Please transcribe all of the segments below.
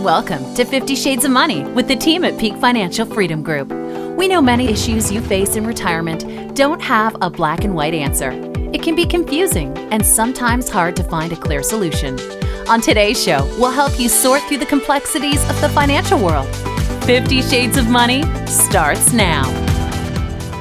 Welcome to 50 Shades of Money with the team at Peak Financial Freedom Group. We know many issues you face in retirement don't have a black and white answer. It can be confusing and sometimes hard to find a clear solution. On today's show, we'll help you sort through the complexities of the financial world. 50 Shades of Money starts now.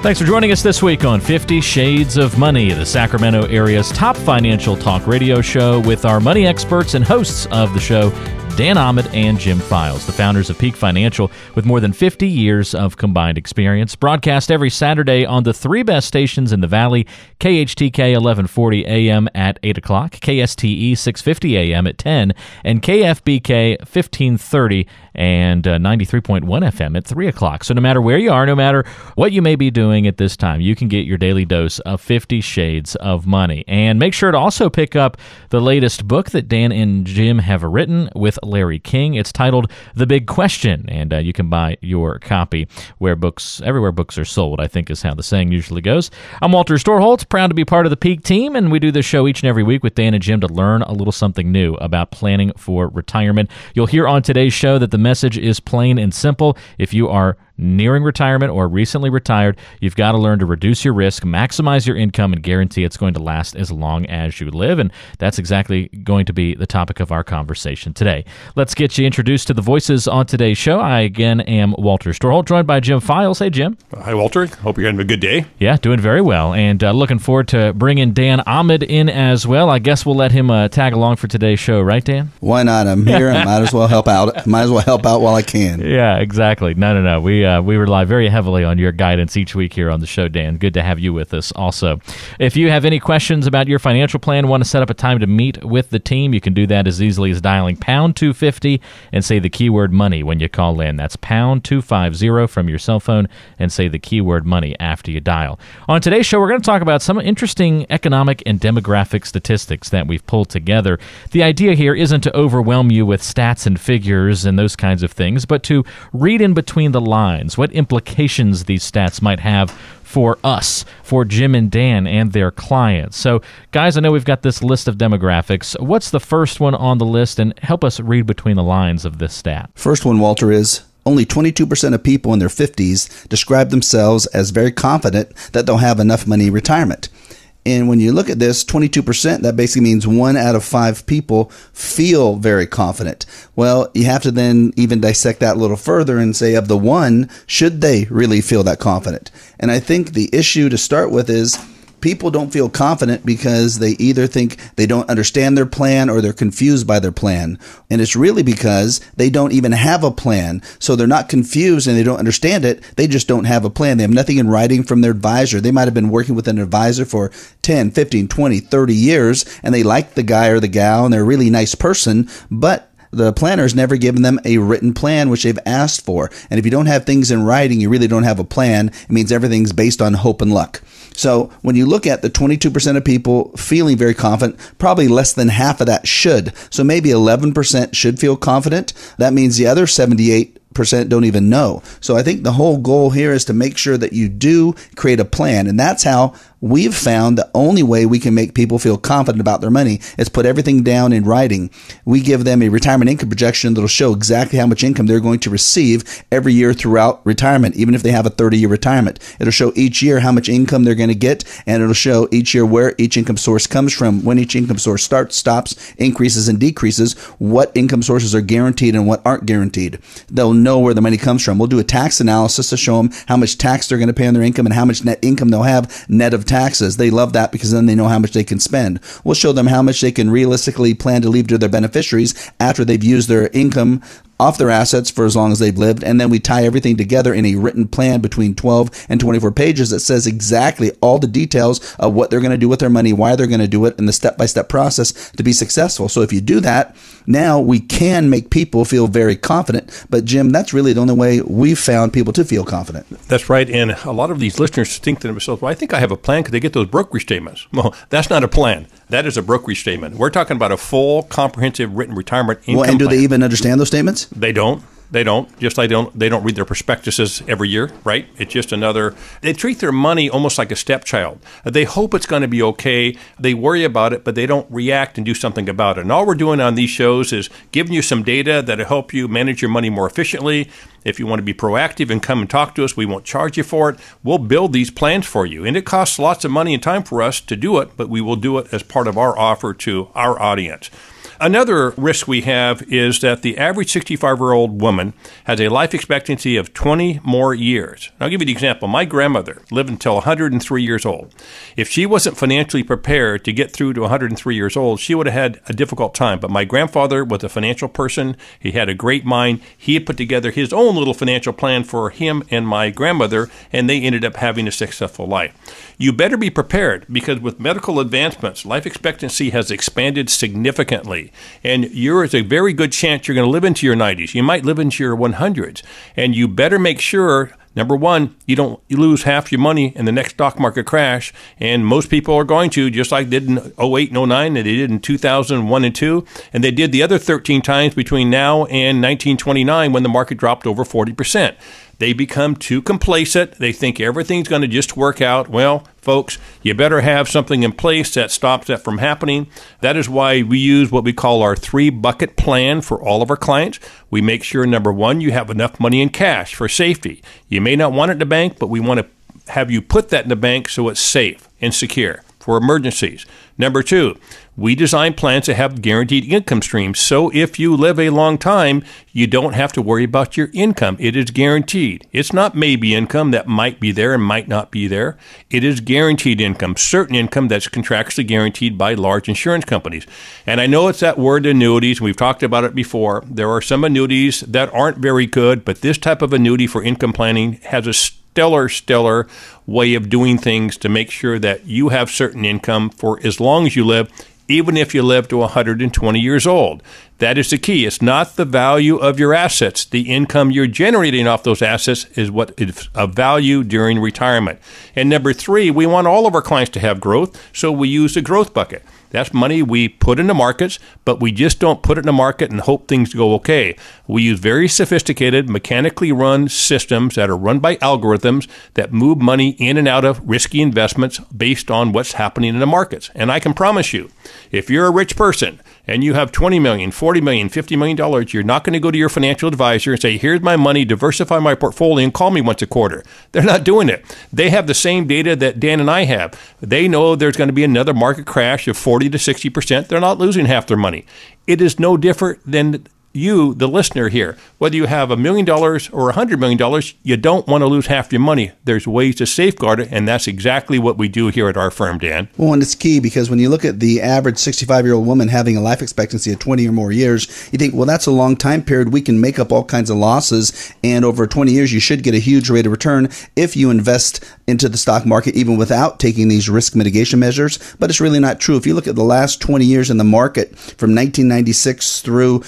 Thanks for joining us this week on 50 Shades of Money, the Sacramento area's top financial talk radio show with our money experts and hosts of the show, Dan Ahmed and Jim Files, the founders of Peak Financial, with more than 50 years of combined experience. Broadcast every Saturday on the three best stations in the Valley KHTK 1140 AM at 8 o'clock, KSTE 650 AM at 10, and KFBK 1530 and uh, 93.1 FM at 3 o'clock. So, no matter where you are, no matter what you may be doing at this time, you can get your daily dose of 50 Shades of Money. And make sure to also pick up the latest book that Dan and Jim have written with Larry King. It's titled The Big Question, and uh, you can buy your copy where books, everywhere books are sold, I think is how the saying usually goes. I'm Walter Storholt, proud to be part of the Peak team, and we do this show each and every week with Dan and Jim to learn a little something new about planning for retirement. You'll hear on today's show that the message is plain and simple. If you are nearing retirement or recently retired, you've got to learn to reduce your risk, maximize your income, and guarantee it's going to last as long as you live. And that's exactly going to be the topic of our conversation today. Let's get you introduced to the voices on today's show. I again am Walter Storholt, joined by Jim Files. Hey, Jim. Hi, Walter. Hope you're having a good day. Yeah, doing very well. And uh, looking forward to bringing Dan Ahmed in as well. I guess we'll let him uh, tag along for today's show, right, Dan? Why not? I'm here. I might as well help out. Might as well help out while I can. Yeah, exactly. No, no, no. We uh, we rely very heavily on your guidance each week here on the show, Dan. Good to have you with us also. If you have any questions about your financial plan, want to set up a time to meet with the team, you can do that as easily as dialing pound 250 and say the keyword money when you call in. That's pound 250 from your cell phone and say the keyword money after you dial. On today's show, we're going to talk about some interesting economic and demographic statistics that we've pulled together. The idea here isn't to overwhelm you with stats and figures and those kinds of things, but to read in between the lines what implications these stats might have for us, for Jim and Dan and their clients. So, guys, I know we've got this list of demographics. What's the first one on the list? And help us read between the lines of this stat. First one, Walter, is only 22% of people in their 50s describe themselves as very confident that they'll have enough money in retirement. And when you look at this, 22%, that basically means one out of five people feel very confident. Well, you have to then even dissect that a little further and say, of the one, should they really feel that confident? And I think the issue to start with is people don't feel confident because they either think they don't understand their plan or they're confused by their plan. And it's really because they don't even have a plan. So they're not confused and they don't understand it. They just don't have a plan. They have nothing in writing from their advisor. They might have been working with an advisor for 10, 15, 20, 30 years and they like the guy or the gal and they're a really nice person, but the planner's never given them a written plan which they've asked for. And if you don't have things in writing, you really don't have a plan. It means everything's based on hope and luck. So when you look at the 22% of people feeling very confident, probably less than half of that should. So maybe 11% should feel confident. That means the other 78 percent don't even know. So I think the whole goal here is to make sure that you do create a plan. And that's how we've found the only way we can make people feel confident about their money is put everything down in writing. We give them a retirement income projection that'll show exactly how much income they're going to receive every year throughout retirement, even if they have a 30 year retirement. It'll show each year how much income they're going to get, and it'll show each year where each income source comes from, when each income source starts, stops, increases, and decreases, what income sources are guaranteed and what aren't guaranteed. They'll know where the money comes from. We'll do a tax analysis to show them how much tax they're going to pay on their income and how much net income they'll have net of taxes. They love that because then they know how much they can spend. We'll show them how much they can realistically plan to leave to their beneficiaries after they've used their income off their assets for as long as they've lived. And then we tie everything together in a written plan between 12 and 24 pages that says exactly all the details of what they're going to do with their money, why they're going to do it, and the step by step process to be successful. So if you do that, now we can make people feel very confident. But Jim, that's really the only way we've found people to feel confident. That's right. And a lot of these listeners think to themselves, well, I think I have a plan because they get those brokerage statements. Well, that's not a plan. That is a brokerage statement. We're talking about a full, comprehensive written retirement income Well, and do plan. they even understand those statements? They don't. They don't. Just like they don't they don't read their prospectuses every year, right? It's just another. They treat their money almost like a stepchild. They hope it's going to be okay. They worry about it, but they don't react and do something about it. And all we're doing on these shows is giving you some data that'll help you manage your money more efficiently. If you want to be proactive and come and talk to us, we won't charge you for it. We'll build these plans for you. And it costs lots of money and time for us to do it, but we will do it as part of our offer to our audience. Another risk we have is that the average 65 year old woman has a life expectancy of 20 more years. I'll give you the example. My grandmother lived until 103 years old. If she wasn't financially prepared to get through to 103 years old, she would have had a difficult time. But my grandfather was a financial person. He had a great mind. He had put together his own little financial plan for him and my grandmother, and they ended up having a successful life. You better be prepared because with medical advancements, life expectancy has expanded significantly and you're a very good chance you're going to live into your 90s. You might live into your 100s. And you better make sure Number one, you don't you lose half your money in the next stock market crash, and most people are going to, just like they did in 08 and 09, and they did in 2001 and 2, and they did the other 13 times between now and 1929 when the market dropped over 40%. They become too complacent. They think everything's going to just work out. Well, folks, you better have something in place that stops that from happening. That is why we use what we call our three bucket plan for all of our clients. We make sure, number one, you have enough money in cash for safety. You may not want it in the bank, but we want to have you put that in the bank so it's safe and secure for emergencies. Number two, we design plans to have guaranteed income streams. So if you live a long time, you don't have to worry about your income. It is guaranteed. It's not maybe income that might be there and might not be there. It is guaranteed income, certain income that's contractually guaranteed by large insurance companies. And I know it's that word annuities. We've talked about it before. There are some annuities that aren't very good, but this type of annuity for income planning has a stellar, stellar way of doing things to make sure that you have certain income for as long as you live, even if you live to 120 years old. That is the key. It's not the value of your assets. The income you're generating off those assets is what is of value during retirement. And number three, we want all of our clients to have growth, so we use the growth bucket. That's money we put in the markets, but we just don't put it in the market and hope things go okay. We use very sophisticated, mechanically run systems that are run by algorithms that move money in and out of risky investments based on what's happening in the markets. And I can promise you, if you're a rich person and you have 20 million, 40 million, 50 million dollars, you're not going to go to your financial advisor and say, "Here's my money, diversify my portfolio and call me once a quarter." They're not doing it. They have the same data that Dan and I have. They know there's going to be another market crash of 40 to 60%. They're not losing half their money. It is no different than you, the listener here, whether you have a million dollars or a hundred million dollars, you don't want to lose half your money. There's ways to safeguard it, and that's exactly what we do here at our firm, Dan. Well, and it's key because when you look at the average 65 year old woman having a life expectancy of 20 or more years, you think, well, that's a long time period. We can make up all kinds of losses, and over 20 years, you should get a huge rate of return if you invest into the stock market, even without taking these risk mitigation measures. But it's really not true. If you look at the last 20 years in the market from 1996 through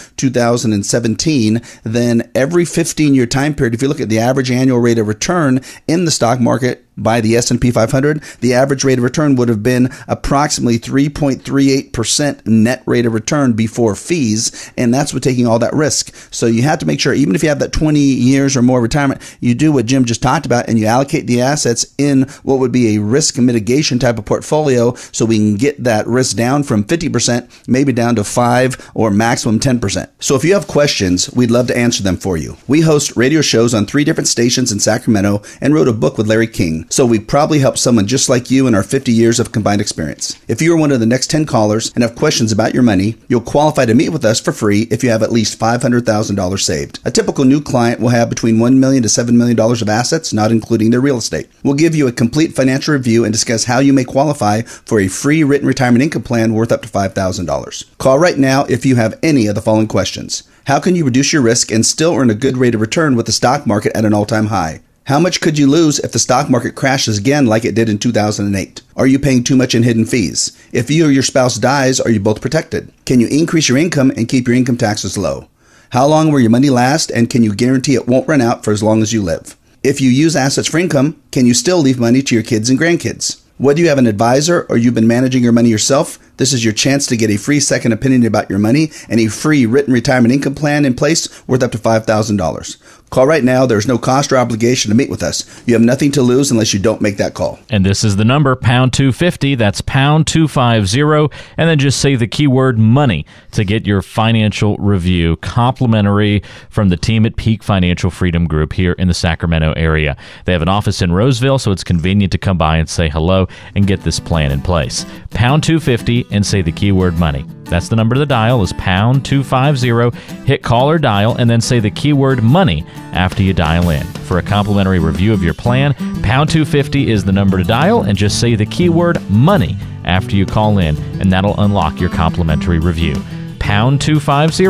2017, then every 15 year time period, if you look at the average annual rate of return in the stock market, by the S&P 500, the average rate of return would have been approximately 3.38% net rate of return before fees, and that's with taking all that risk. So you have to make sure even if you have that 20 years or more retirement, you do what Jim just talked about and you allocate the assets in what would be a risk mitigation type of portfolio so we can get that risk down from 50% maybe down to 5 or maximum 10%. So if you have questions, we'd love to answer them for you. We host radio shows on 3 different stations in Sacramento and wrote a book with Larry King so we probably help someone just like you in our 50 years of combined experience. If you are one of the next 10 callers and have questions about your money, you'll qualify to meet with us for free if you have at least $500,000 saved. A typical new client will have between 1 million to $7 million of assets, not including their real estate. We'll give you a complete financial review and discuss how you may qualify for a free written retirement income plan worth up to $5,000. Call right now if you have any of the following questions. How can you reduce your risk and still earn a good rate of return with the stock market at an all time high? How much could you lose if the stock market crashes again like it did in 2008? Are you paying too much in hidden fees? If you or your spouse dies, are you both protected? Can you increase your income and keep your income taxes low? How long will your money last and can you guarantee it won't run out for as long as you live? If you use assets for income, can you still leave money to your kids and grandkids? Whether you have an advisor or you've been managing your money yourself, This is your chance to get a free second opinion about your money and a free written retirement income plan in place worth up to $5,000. Call right now. There's no cost or obligation to meet with us. You have nothing to lose unless you don't make that call. And this is the number, pound 250. That's pound 250. And then just say the keyword money to get your financial review complimentary from the team at Peak Financial Freedom Group here in the Sacramento area. They have an office in Roseville, so it's convenient to come by and say hello and get this plan in place. Pound 250 and say the keyword money. That's the number to dial is pound 250. Hit call or dial and then say the keyword money after you dial in. For a complimentary review of your plan, pound 250 is the number to dial and just say the keyword money after you call in and that'll unlock your complimentary review. Pound 250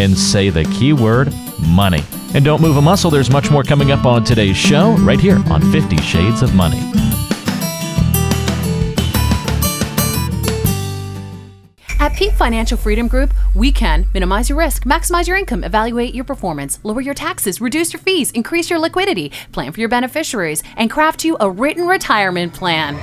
and say the keyword money. And don't move a muscle, there's much more coming up on today's show right here on 50 Shades of Money. At Peak Financial Freedom Group, we can minimize your risk, maximize your income, evaluate your performance, lower your taxes, reduce your fees, increase your liquidity, plan for your beneficiaries, and craft you a written retirement plan.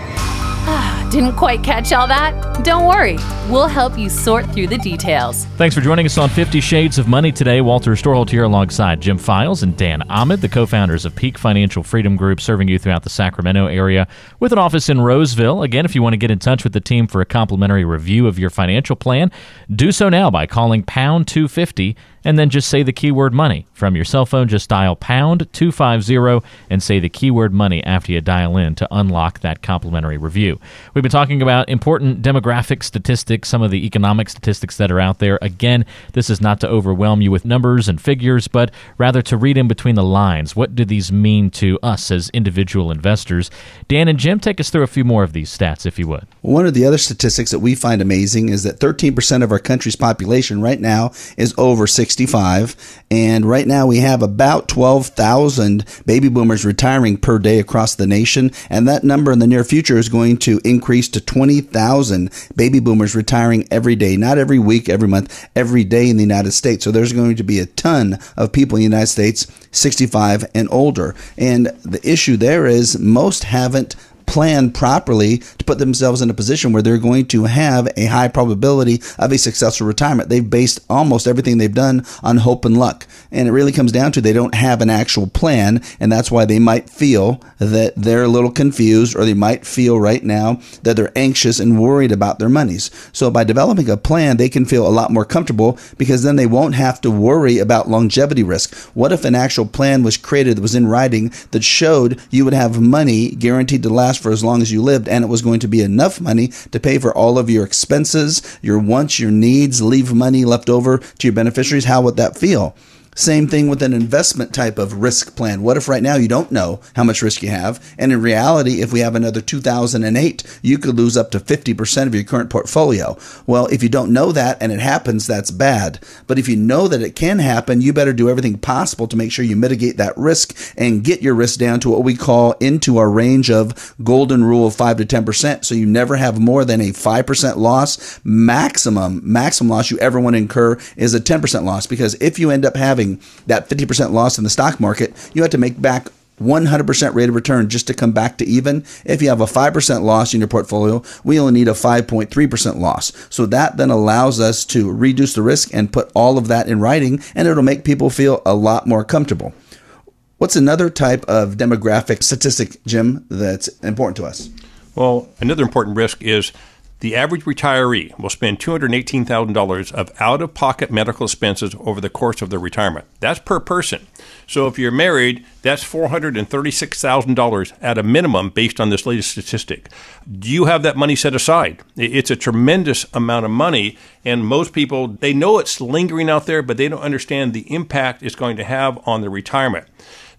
Didn't quite catch all that? Don't worry, we'll help you sort through the details. Thanks for joining us on 50 Shades of Money today. Walter Storholt here alongside Jim Files and Dan Ahmed, the co founders of Peak Financial Freedom Group, serving you throughout the Sacramento area with an office in Roseville. Again, if you want to get in touch with the team for a complimentary review of your financial plan, do so now by calling pound 250 and then just say the keyword money. From your cell phone, just dial pound 250 and say the keyword money after you dial in to unlock that complimentary review. We've been talking about important demographic statistics, some of the economic statistics that are out there. Again, this is not to overwhelm you with numbers and figures, but rather to read in between the lines. What do these mean to us as individual investors? Dan and Jim, take us through a few more of these stats, if you would. One of the other statistics that we find amazing is that 13% of our country's population right now is over 60 65. And right now we have about 12,000 baby boomers retiring per day across the nation. And that number in the near future is going to increase to 20,000 baby boomers retiring every day, not every week, every month, every day in the United States. So there's going to be a ton of people in the United States 65 and older. And the issue there is most haven't plan properly to put themselves in a position where they're going to have a high probability of a successful retirement. They've based almost everything they've done on hope and luck. And it really comes down to they don't have an actual plan. And that's why they might feel that they're a little confused or they might feel right now that they're anxious and worried about their monies. So by developing a plan, they can feel a lot more comfortable because then they won't have to worry about longevity risk. What if an actual plan was created that was in writing that showed you would have money guaranteed to last last for as long as you lived, and it was going to be enough money to pay for all of your expenses, your wants, your needs, leave money left over to your beneficiaries. How would that feel? Same thing with an investment type of risk plan. What if right now you don't know how much risk you have? And in reality, if we have another 2008, you could lose up to 50% of your current portfolio. Well, if you don't know that and it happens, that's bad. But if you know that it can happen, you better do everything possible to make sure you mitigate that risk and get your risk down to what we call into our range of golden rule of 5 to 10%. So you never have more than a 5% loss. Maximum, maximum loss you ever want to incur is a 10% loss because if you end up having that 50% loss in the stock market, you have to make back 100% rate of return just to come back to even. If you have a 5% loss in your portfolio, we only need a 5.3% loss. So that then allows us to reduce the risk and put all of that in writing, and it'll make people feel a lot more comfortable. What's another type of demographic statistic, Jim, that's important to us? Well, another important risk is the average retiree will spend $218,000 of out of pocket medical expenses over the course of their retirement. That's per person. So if you're married, that's $436,000 at a minimum based on this latest statistic. Do you have that money set aside? It's a tremendous amount of money, and most people, they know it's lingering out there, but they don't understand the impact it's going to have on their retirement.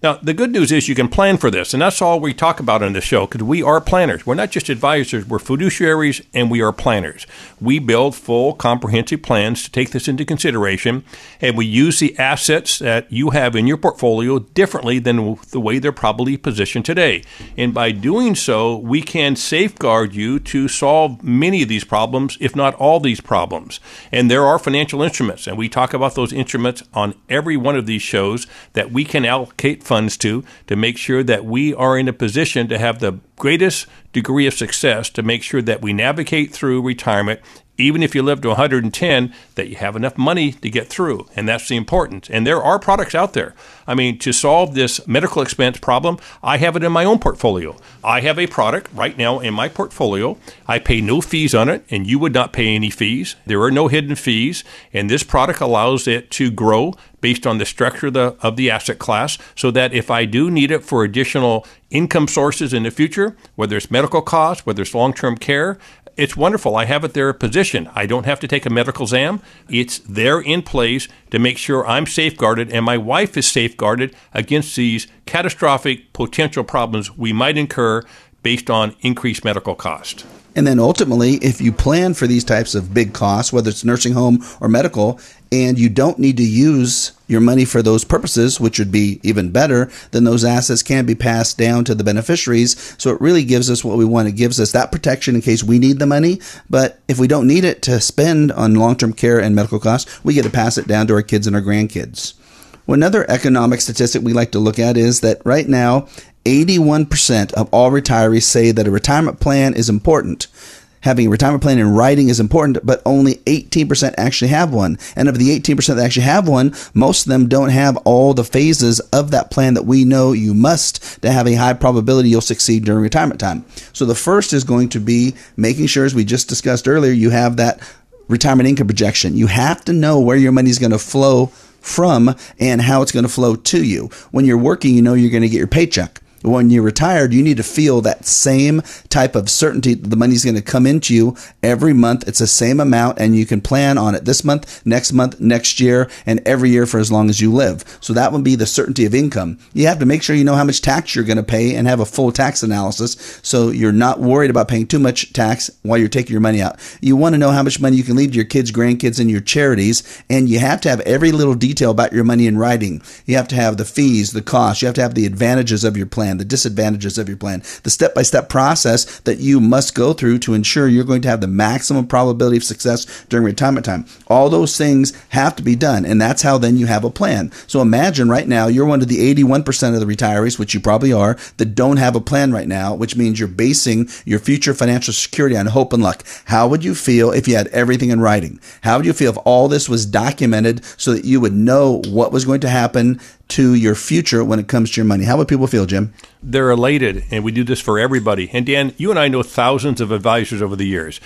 Now, the good news is you can plan for this, and that's all we talk about on the show because we are planners. We're not just advisors, we're fiduciaries and we are planners. We build full, comprehensive plans to take this into consideration, and we use the assets that you have in your portfolio differently than the way they're probably positioned today. And by doing so, we can safeguard you to solve many of these problems, if not all these problems. And there are financial instruments, and we talk about those instruments on every one of these shows that we can allocate funds to to make sure that we are in a position to have the greatest degree of success to make sure that we navigate through retirement even if you live to 110, that you have enough money to get through. And that's the important. And there are products out there. I mean, to solve this medical expense problem, I have it in my own portfolio. I have a product right now in my portfolio. I pay no fees on it, and you would not pay any fees. There are no hidden fees. And this product allows it to grow based on the structure of the, of the asset class so that if I do need it for additional income sources in the future, whether it's medical costs, whether it's long term care, it's wonderful. I have it there positioned. I don't have to take a medical exam. It's there in place to make sure I'm safeguarded and my wife is safeguarded against these catastrophic potential problems we might incur based on increased medical cost. And then ultimately, if you plan for these types of big costs, whether it's nursing home or medical, and you don't need to use your money for those purposes, which would be even better, then those assets can be passed down to the beneficiaries. So it really gives us what we want. It gives us that protection in case we need the money. But if we don't need it to spend on long term care and medical costs, we get to pass it down to our kids and our grandkids. Well, another economic statistic we like to look at is that right now, 81% of all retirees say that a retirement plan is important. Having a retirement plan in writing is important, but only 18% actually have one. And of the 18% that actually have one, most of them don't have all the phases of that plan that we know you must to have a high probability you'll succeed during retirement time. So the first is going to be making sure, as we just discussed earlier, you have that retirement income projection. You have to know where your money is going to flow from and how it's going to flow to you. When you're working, you know you're going to get your paycheck when you're retired, you need to feel that same type of certainty that the money's going to come into you every month. It's the same amount, and you can plan on it this month, next month, next year, and every year for as long as you live. So that would be the certainty of income. You have to make sure you know how much tax you're going to pay and have a full tax analysis so you're not worried about paying too much tax while you're taking your money out. You want to know how much money you can leave to your kids, grandkids, and your charities, and you have to have every little detail about your money in writing. You have to have the fees, the costs, you have to have the advantages of your plan plan, the disadvantages of your plan, the step by step process that you must go through to ensure you're going to have the maximum probability of success during retirement time. All those things have to be done, and that's how then you have a plan. So imagine right now you're one of the 81% of the retirees, which you probably are, that don't have a plan right now, which means you're basing your future financial security on hope and luck. How would you feel if you had everything in writing? How would you feel if all this was documented so that you would know what was going to happen to your future when it comes to your money. How would people feel, Jim? They're elated, and we do this for everybody. And Dan, you and I know thousands of advisors over the years.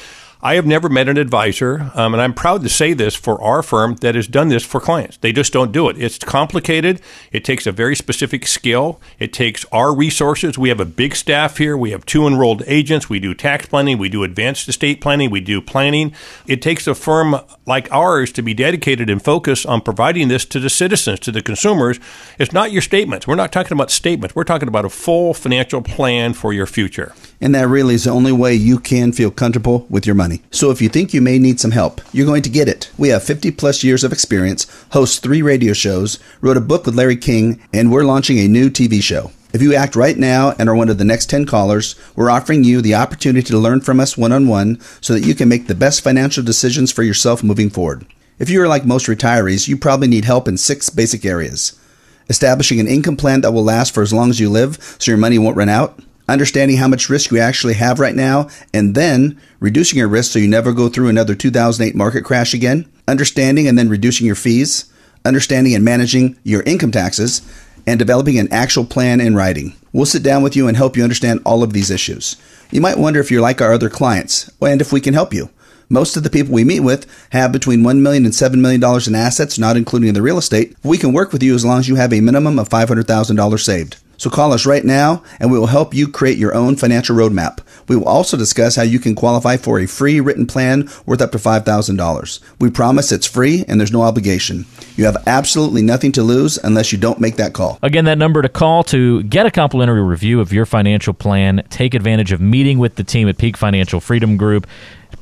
I have never met an advisor, um, and I'm proud to say this for our firm that has done this for clients. They just don't do it. It's complicated. It takes a very specific skill. It takes our resources. We have a big staff here. We have two enrolled agents. We do tax planning. We do advanced estate planning. We do planning. It takes a firm like ours to be dedicated and focused on providing this to the citizens, to the consumers. It's not your statements. We're not talking about statements. We're talking about a full financial plan for your future. And that really is the only way you can feel comfortable with your money. So if you think you may need some help, you're going to get it. We have 50 plus years of experience, host three radio shows, wrote a book with Larry King, and we're launching a new TV show. If you act right now and are one of the next 10 callers, we're offering you the opportunity to learn from us one on one so that you can make the best financial decisions for yourself moving forward. If you are like most retirees, you probably need help in six basic areas establishing an income plan that will last for as long as you live so your money won't run out understanding how much risk you actually have right now, and then reducing your risk so you never go through another 2008 market crash again, understanding and then reducing your fees, understanding and managing your income taxes, and developing an actual plan in writing. We'll sit down with you and help you understand all of these issues. You might wonder if you're like our other clients and if we can help you. Most of the people we meet with have between $1 million and $7 million in assets, not including the real estate. We can work with you as long as you have a minimum of $500,000 saved. So call us right now and we will help you create your own financial roadmap. We will also discuss how you can qualify for a free written plan worth up to $5,000. We promise it's free and there's no obligation. You have absolutely nothing to lose unless you don't make that call. Again, that number to call to get a complimentary review of your financial plan, take advantage of meeting with the team at Peak Financial Freedom Group.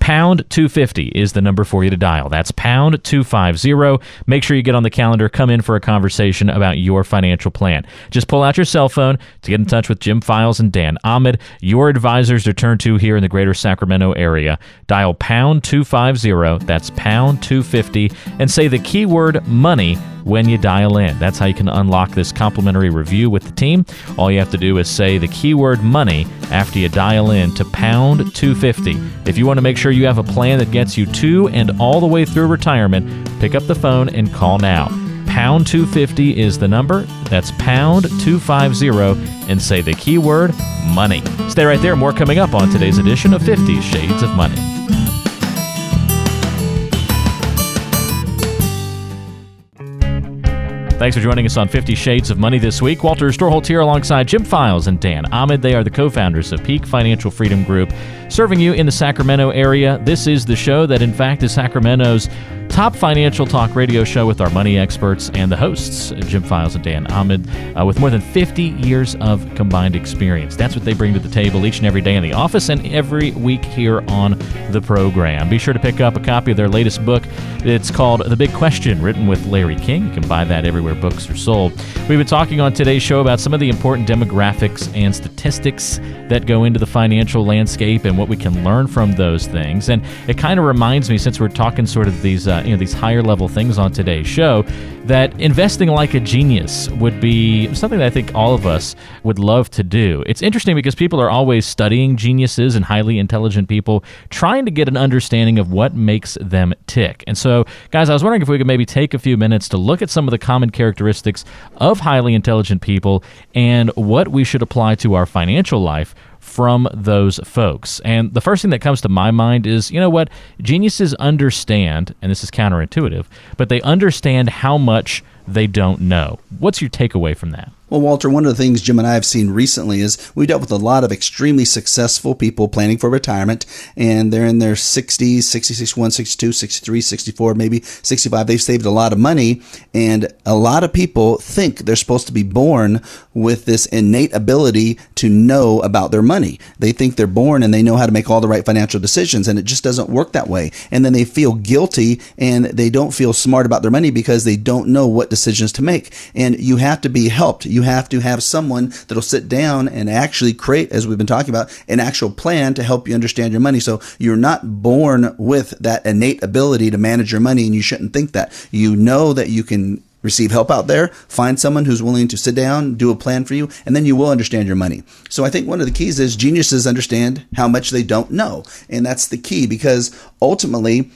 Pound 250 is the number for you to dial. That's pound 250. Make sure you get on the calendar, come in for a conversation about your financial plan. Just pull out your cell phone to get in touch with Jim Files and Dan Ahmed, your advisors to turn to here in the greater Sacramento area. Dial pound 250, that's pound 250, and say the keyword money when you dial in. That's how you can unlock this complimentary review with the team. All you have to do is say the keyword money after you dial in to pound 250. If you want to make sure you have a plan that gets you to and all the way through retirement, pick up the phone and call now. Pound 250 is the number. That's pound 250 and say the keyword money. Stay right there. More coming up on today's edition of 50 Shades of Money. Thanks for joining us on 50 Shades of Money this week. Walter Storholt here alongside Jim Files and Dan Ahmed. They are the co founders of Peak Financial Freedom Group, serving you in the Sacramento area. This is the show that, in fact, is Sacramento's top financial talk radio show with our money experts and the hosts, Jim Files and Dan Ahmed, uh, with more than 50 years of combined experience. That's what they bring to the table each and every day in the office and every week here on the program. Be sure to pick up a copy of their latest book. It's called The Big Question, written with Larry King. You can buy that everywhere books are sold. We've been talking on today's show about some of the important demographics and statistics that go into the financial landscape and what we can learn from those things. And it kind of reminds me, since we're talking sort of these uh, you know these higher level things on today's show that investing like a genius would be something that I think all of us would love to do. It's interesting because people are always studying geniuses and highly intelligent people, trying to get an understanding of what makes them tick. And so, guys, I was wondering if we could maybe take a few minutes to look at some of the common characteristics of highly intelligent people and what we should apply to our financial life from those folks. And the first thing that comes to my mind is you know what? Geniuses understand, and this is counterintuitive, but they understand how much they don't know. What's your takeaway from that? Well, Walter, one of the things Jim and I have seen recently is we've dealt with a lot of extremely successful people planning for retirement, and they're in their 60s, 60, 61, 62, 63, 64, maybe 65. They've saved a lot of money, and a lot of people think they're supposed to be born with this innate ability to know about their money. They think they're born and they know how to make all the right financial decisions, and it just doesn't work that way. And then they feel guilty and they don't feel smart about their money because they don't know what decisions to make. And you have to be helped. You have to have someone that'll sit down and actually create, as we've been talking about, an actual plan to help you understand your money. So you're not born with that innate ability to manage your money, and you shouldn't think that. You know that you can receive help out there, find someone who's willing to sit down, do a plan for you, and then you will understand your money. So I think one of the keys is geniuses understand how much they don't know. And that's the key because ultimately,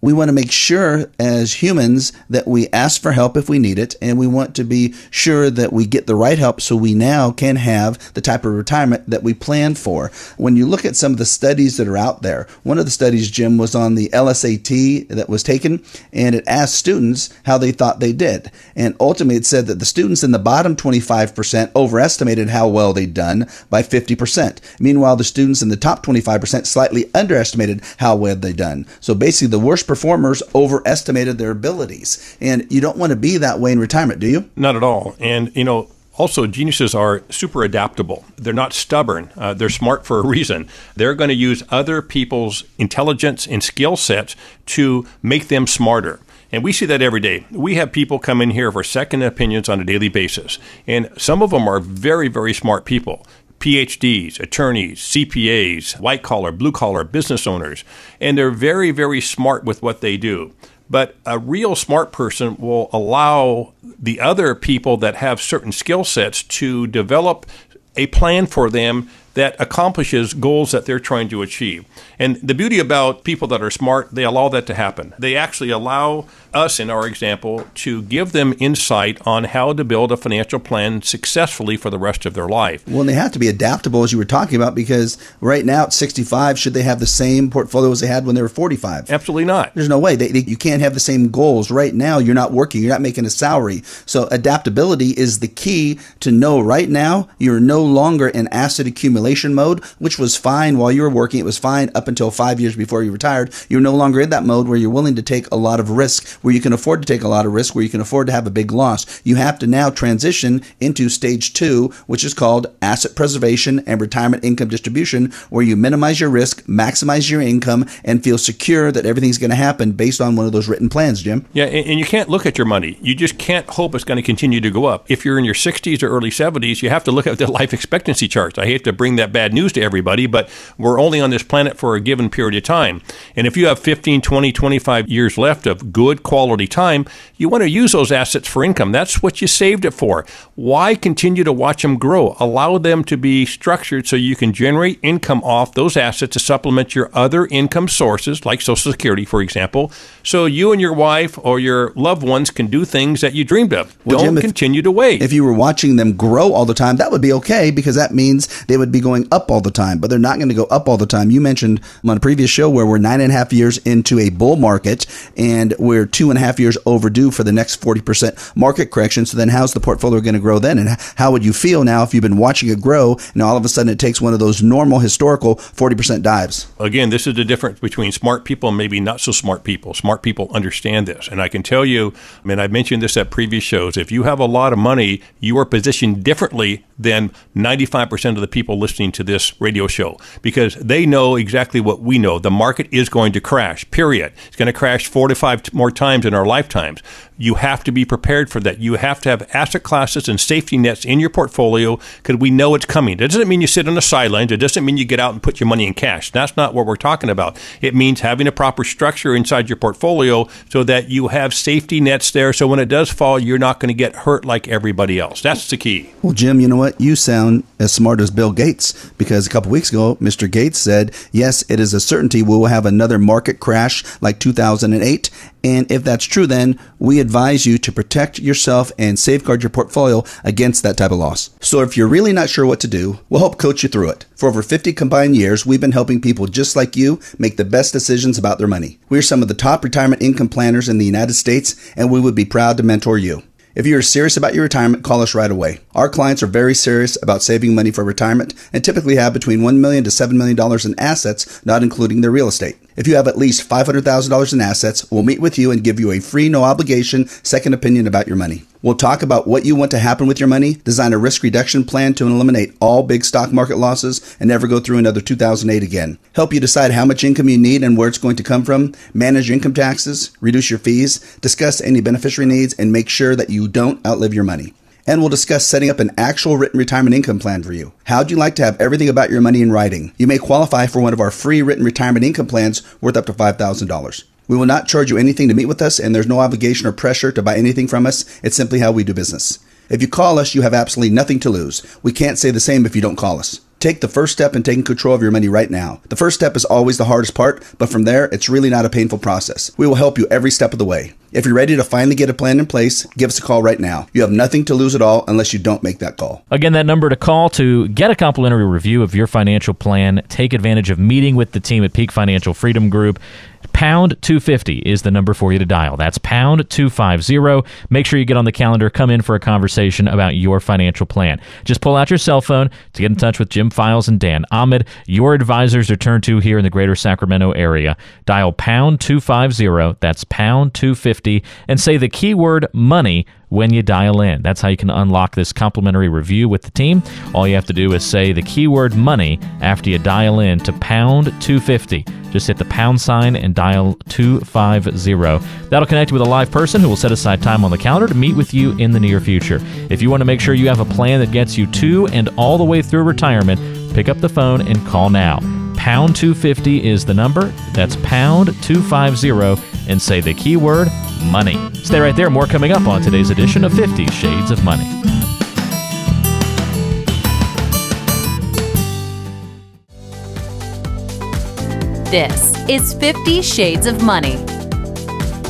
we want to make sure as humans that we ask for help if we need it, and we want to be sure that we get the right help so we now can have the type of retirement that we plan for. When you look at some of the studies that are out there, one of the studies, Jim, was on the LSAT that was taken, and it asked students how they thought they did. And ultimately, it said that the students in the bottom 25% overestimated how well they'd done by 50%. Meanwhile, the students in the top 25% slightly underestimated how well they'd done. So basically, the worst performers overestimated their abilities. And you don't want to be that way in retirement, do you? Not at all. And, you know, also, geniuses are super adaptable. They're not stubborn. Uh, they're smart for a reason. They're going to use other people's intelligence and skill sets to make them smarter. And we see that every day. We have people come in here for second opinions on a daily basis. And some of them are very, very smart people. PhDs, attorneys, CPAs, white collar, blue collar business owners, and they're very, very smart with what they do. But a real smart person will allow the other people that have certain skill sets to develop a plan for them that accomplishes goals that they're trying to achieve. And the beauty about people that are smart, they allow that to happen. They actually allow us, in our example, to give them insight on how to build a financial plan successfully for the rest of their life. Well, they have to be adaptable, as you were talking about, because right now at 65, should they have the same portfolio as they had when they were 45? Absolutely not. There's no way. They, they, you can't have the same goals. Right now, you're not working, you're not making a salary. So, adaptability is the key to know right now you're no longer in asset accumulation mode, which was fine while you were working. It was fine up until five years before you retired. You're no longer in that mode where you're willing to take a lot of risk where you can afford to take a lot of risk, where you can afford to have a big loss. You have to now transition into stage two, which is called asset preservation and retirement income distribution, where you minimize your risk, maximize your income, and feel secure that everything's going to happen based on one of those written plans, Jim. Yeah, and you can't look at your money. You just can't hope it's going to continue to go up. If you're in your 60s or early 70s, you have to look at the life expectancy charts. I hate to bring bring that bad news to everybody, but we're only on this planet for a given period of time. And if you have 15, 20, 25 years left of good quality time, you want to use those assets for income. That's what you saved it for. Why continue to watch them grow? Allow them to be structured so you can generate income off those assets to supplement your other income sources, like Social Security, for example, so you and your wife or your loved ones can do things that you dreamed of. Well, Don't Jim, continue to wait. If you were watching them grow all the time, that would be okay because that means they would be going up all the time, but they're not going to go up all the time. You mentioned on a previous show where we're nine and a half years into a bull market and we're two and a half years overdue for the next 40% market correction. So then how's the portfolio going to grow then? And how would you feel now if you've been watching it grow and all of a sudden it takes one of those normal historical 40% dives? Again, this is the difference between smart people and maybe not so smart people. Smart people understand this. And I can tell you, I mean, I mentioned this at previous shows. If you have a lot of money, you are positioned differently than 95% of the people listening to this radio show because they know exactly what we know. The market is going to crash, period. It's going to crash four to five more times in our lifetimes. You have to be prepared for that. You have to have asset classes and safety nets in your portfolio because we know it's coming. It doesn't mean you sit on the sidelines. It doesn't mean you get out and put your money in cash. That's not what we're talking about. It means having a proper structure inside your portfolio so that you have safety nets there so when it does fall, you're not going to get hurt like everybody else. That's the key. Well, Jim, you know what? You sound as smart as Bill Gates because a couple weeks ago, Mr. Gates said, yes, it is a certainty we will have another market crash like 2008 and if that's true, then we advise you to protect yourself and safeguard your portfolio against that type of loss. So if you're really not sure what to do, we'll help coach you through it. For over 50 combined years, we've been helping people just like you make the best decisions about their money. We're some of the top retirement income planners in the United States, and we would be proud to mentor you. If you are serious about your retirement, call us right away. Our clients are very serious about saving money for retirement and typically have between 1 million to $7 million in assets, not including their real estate. If you have at least $500,000 in assets, we'll meet with you and give you a free, no obligation second opinion about your money. We'll talk about what you want to happen with your money, design a risk reduction plan to eliminate all big stock market losses, and never go through another 2008 again. Help you decide how much income you need and where it's going to come from, manage your income taxes, reduce your fees, discuss any beneficiary needs, and make sure that you don't outlive your money and we'll discuss setting up an actual written retirement income plan for you. How'd you like to have everything about your money in writing? You may qualify for one of our free written retirement income plans worth up to $5,000. We will not charge you anything to meet with us, and there's no obligation or pressure to buy anything from us. It's simply how we do business. If you call us, you have absolutely nothing to lose. We can't say the same if you don't call us. Take the first step in taking control of your money right now. The first step is always the hardest part, but from there, it's really not a painful process. We will help you every step of the way. If you're ready to finally get a plan in place, give us a call right now. You have nothing to lose at all unless you don't make that call. Again, that number to call to get a complimentary review of your financial plan, take advantage of meeting with the team at Peak Financial Freedom Group. Pound 250 is the number for you to dial. That's pound 250. Make sure you get on the calendar, come in for a conversation about your financial plan. Just pull out your cell phone to get in touch with Jim Files and Dan Ahmed, your advisors to turn to here in the greater Sacramento area. Dial pound 250, that's pound 250, and say the keyword money when you dial in. That's how you can unlock this complimentary review with the team. All you have to do is say the keyword money after you dial in to pound 250. Just hit the pound sign and dial 250. That'll connect you with a live person who will set aside time on the calendar to meet with you in the near future. If you want to make sure you have a plan that gets you to and all the way through retirement, pick up the phone and call now. Pound 250 is the number. That's pound 250 and say the keyword money. Stay right there. More coming up on today's edition of 50 Shades of Money. This is 50 Shades of Money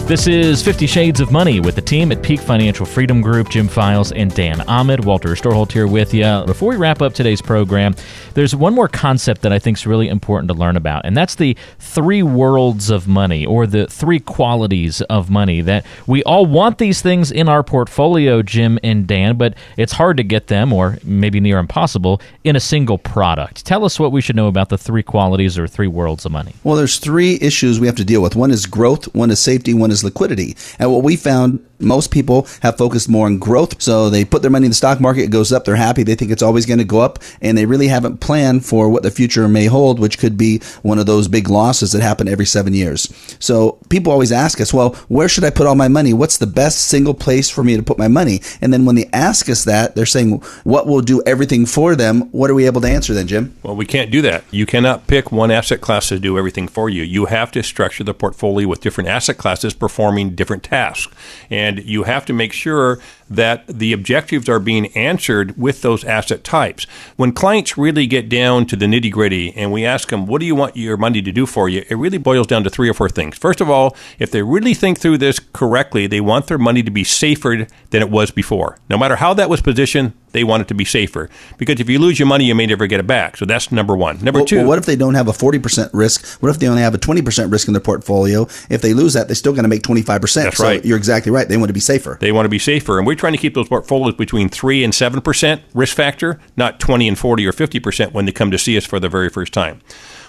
this is 50 Shades of Money with the team at Peak Financial Freedom Group, Jim Files and Dan Ahmed. Walter Storholt here with you. Before we wrap up today's program, there's one more concept that I think is really important to learn about, and that's the three worlds of money or the three qualities of money that we all want these things in our portfolio, Jim and Dan, but it's hard to get them or maybe near impossible in a single product. Tell us what we should know about the three qualities or three worlds of money. Well, there's three issues we have to deal with. One is growth, one is safety, one is liquidity. And what we found Most people have focused more on growth. So they put their money in the stock market, it goes up, they're happy, they think it's always going to go up, and they really haven't planned for what the future may hold, which could be one of those big losses that happen every seven years. So people always ask us, well, where should I put all my money? What's the best single place for me to put my money? And then when they ask us that, they're saying, what will do everything for them? What are we able to answer then, Jim? Well, we can't do that. You cannot pick one asset class to do everything for you. You have to structure the portfolio with different asset classes performing different tasks. And you have to make sure that the objectives are being answered with those asset types. When clients really get down to the nitty gritty and we ask them, what do you want your money to do for you? It really boils down to three or four things. First of all, if they really think through this correctly, they want their money to be safer than it was before. No matter how that was positioned, they want it to be safer because if you lose your money, you may never get it back. So that's number one. Number well, two. Well, what if they don't have a 40% risk? What if they only have a 20% risk in their portfolio? If they lose that, they're still going to make 25%. That's so right. You're exactly right. They want to be safer. They want to be safer. And we're trying to keep those portfolios between 3 and 7% risk factor, not 20 and 40 or 50% when they come to see us for the very first time.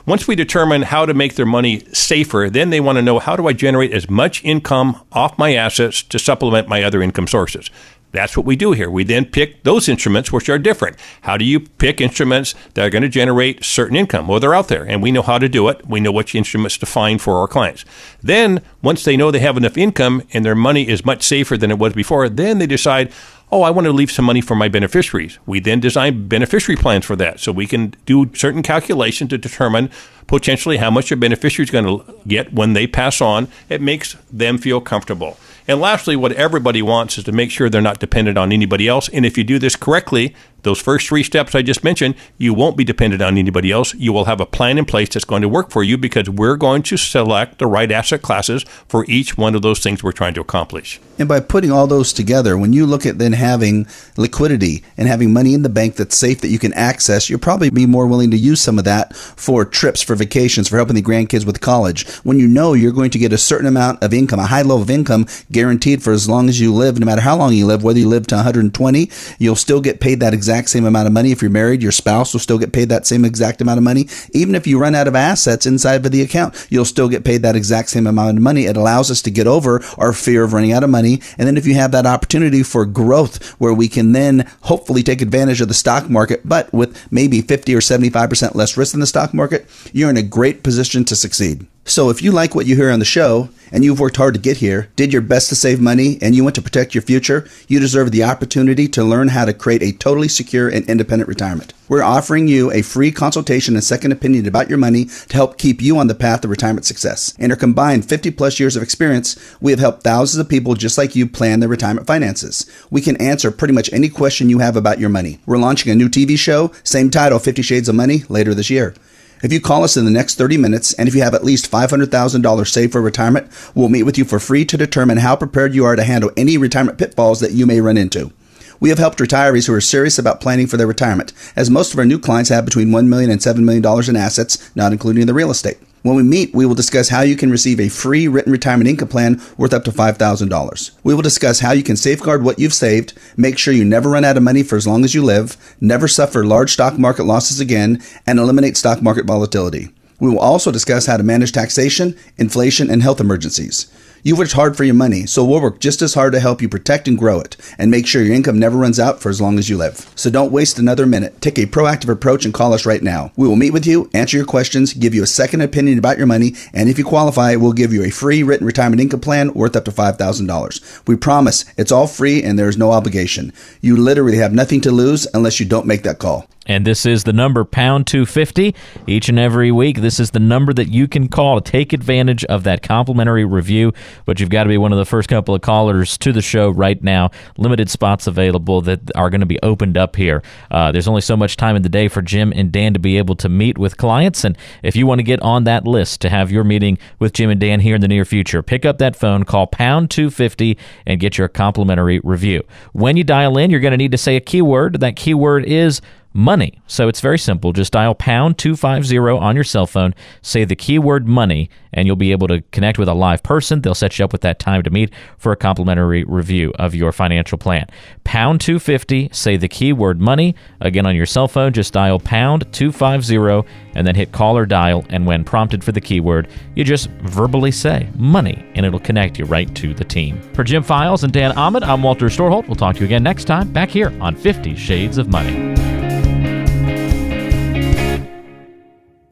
Once we determine how to make their money safer, then they want to know how do I generate as much income off my assets to supplement my other income sources. That's what we do here. We then pick those instruments which are different. How do you pick instruments that are going to generate certain income? Well, they're out there and we know how to do it. We know which instruments to find for our clients. Then, once they know they have enough income and their money is much safer than it was before, then they decide, oh, I want to leave some money for my beneficiaries. We then design beneficiary plans for that. So we can do certain calculations to determine potentially how much your beneficiary is going to get when they pass on. It makes them feel comfortable. And lastly, what everybody wants is to make sure they're not dependent on anybody else. And if you do this correctly, those first three steps I just mentioned, you won't be dependent on anybody else. You will have a plan in place that's going to work for you because we're going to select the right asset classes for each one of those things we're trying to accomplish. And by putting all those together, when you look at then having liquidity and having money in the bank that's safe that you can access, you'll probably be more willing to use some of that for trips, for vacations, for helping the grandkids with college. When you know you're going to get a certain amount of income, a high level of income guaranteed for as long as you live, no matter how long you live, whether you live to 120, you'll still get paid that exact same amount of money. If you're married, your spouse will still get paid that same exact amount of money. Even if you run out of assets inside of the account, you'll still get paid that exact same amount of money. It allows us to get over our fear of running out of money. And then if you have that opportunity for growth where we can then hopefully take advantage of the stock market, but with maybe 50 or 75% less risk in the stock market, you're in a great position to succeed. So if you like what you hear on the show and you've worked hard to get here, did your best to save money, and you want to protect your future, you deserve the opportunity to learn how to create a totally secure and independent retirement. We're offering you a free consultation and second opinion about your money to help keep you on the path of retirement success. And our combined 50 plus years of experience, we have helped thousands of people just like you plan their retirement finances. We can answer pretty much any question you have about your money. We're launching a new TV show, same title, 50 Shades of Money, later this year. If you call us in the next 30 minutes and if you have at least $500,000 saved for retirement, we'll meet with you for free to determine how prepared you are to handle any retirement pitfalls that you may run into. We have helped retirees who are serious about planning for their retirement, as most of our new clients have between $1 million and $7 million in assets, not including the real estate. When we meet, we will discuss how you can receive a free written retirement income plan worth up to $5,000. We will discuss how you can safeguard what you've saved, make sure you never run out of money for as long as you live, never suffer large stock market losses again, and eliminate stock market volatility. We will also discuss how to manage taxation, inflation, and health emergencies. You've worked hard for your money, so we'll work just as hard to help you protect and grow it and make sure your income never runs out for as long as you live. So don't waste another minute. Take a proactive approach and call us right now. We will meet with you, answer your questions, give you a second opinion about your money, and if you qualify, we'll give you a free written retirement income plan worth up to $5,000. We promise it's all free and there is no obligation. You literally have nothing to lose unless you don't make that call. And this is the number pound 250 each and every week. This is the number that you can call to take advantage of that complimentary review. But you've got to be one of the first couple of callers to the show right now. Limited spots available that are going to be opened up here. Uh, there's only so much time in the day for Jim and Dan to be able to meet with clients. And if you want to get on that list to have your meeting with Jim and Dan here in the near future, pick up that phone, call pound 250, and get your complimentary review. When you dial in, you're going to need to say a keyword. That keyword is money. So it's very simple. Just dial pound 250 on your cell phone, say the keyword money, and you'll be able to connect with a live person. They'll set you up with that time to meet for a complimentary review of your financial plan. Pound 250, say the keyword money. Again, on your cell phone, just dial pound 250 and then hit call or dial. And when prompted for the keyword, you just verbally say money, and it'll connect you right to the team. For Jim Files and Dan Ahmed, I'm Walter Storholt. We'll talk to you again next time back here on 50 Shades of Money.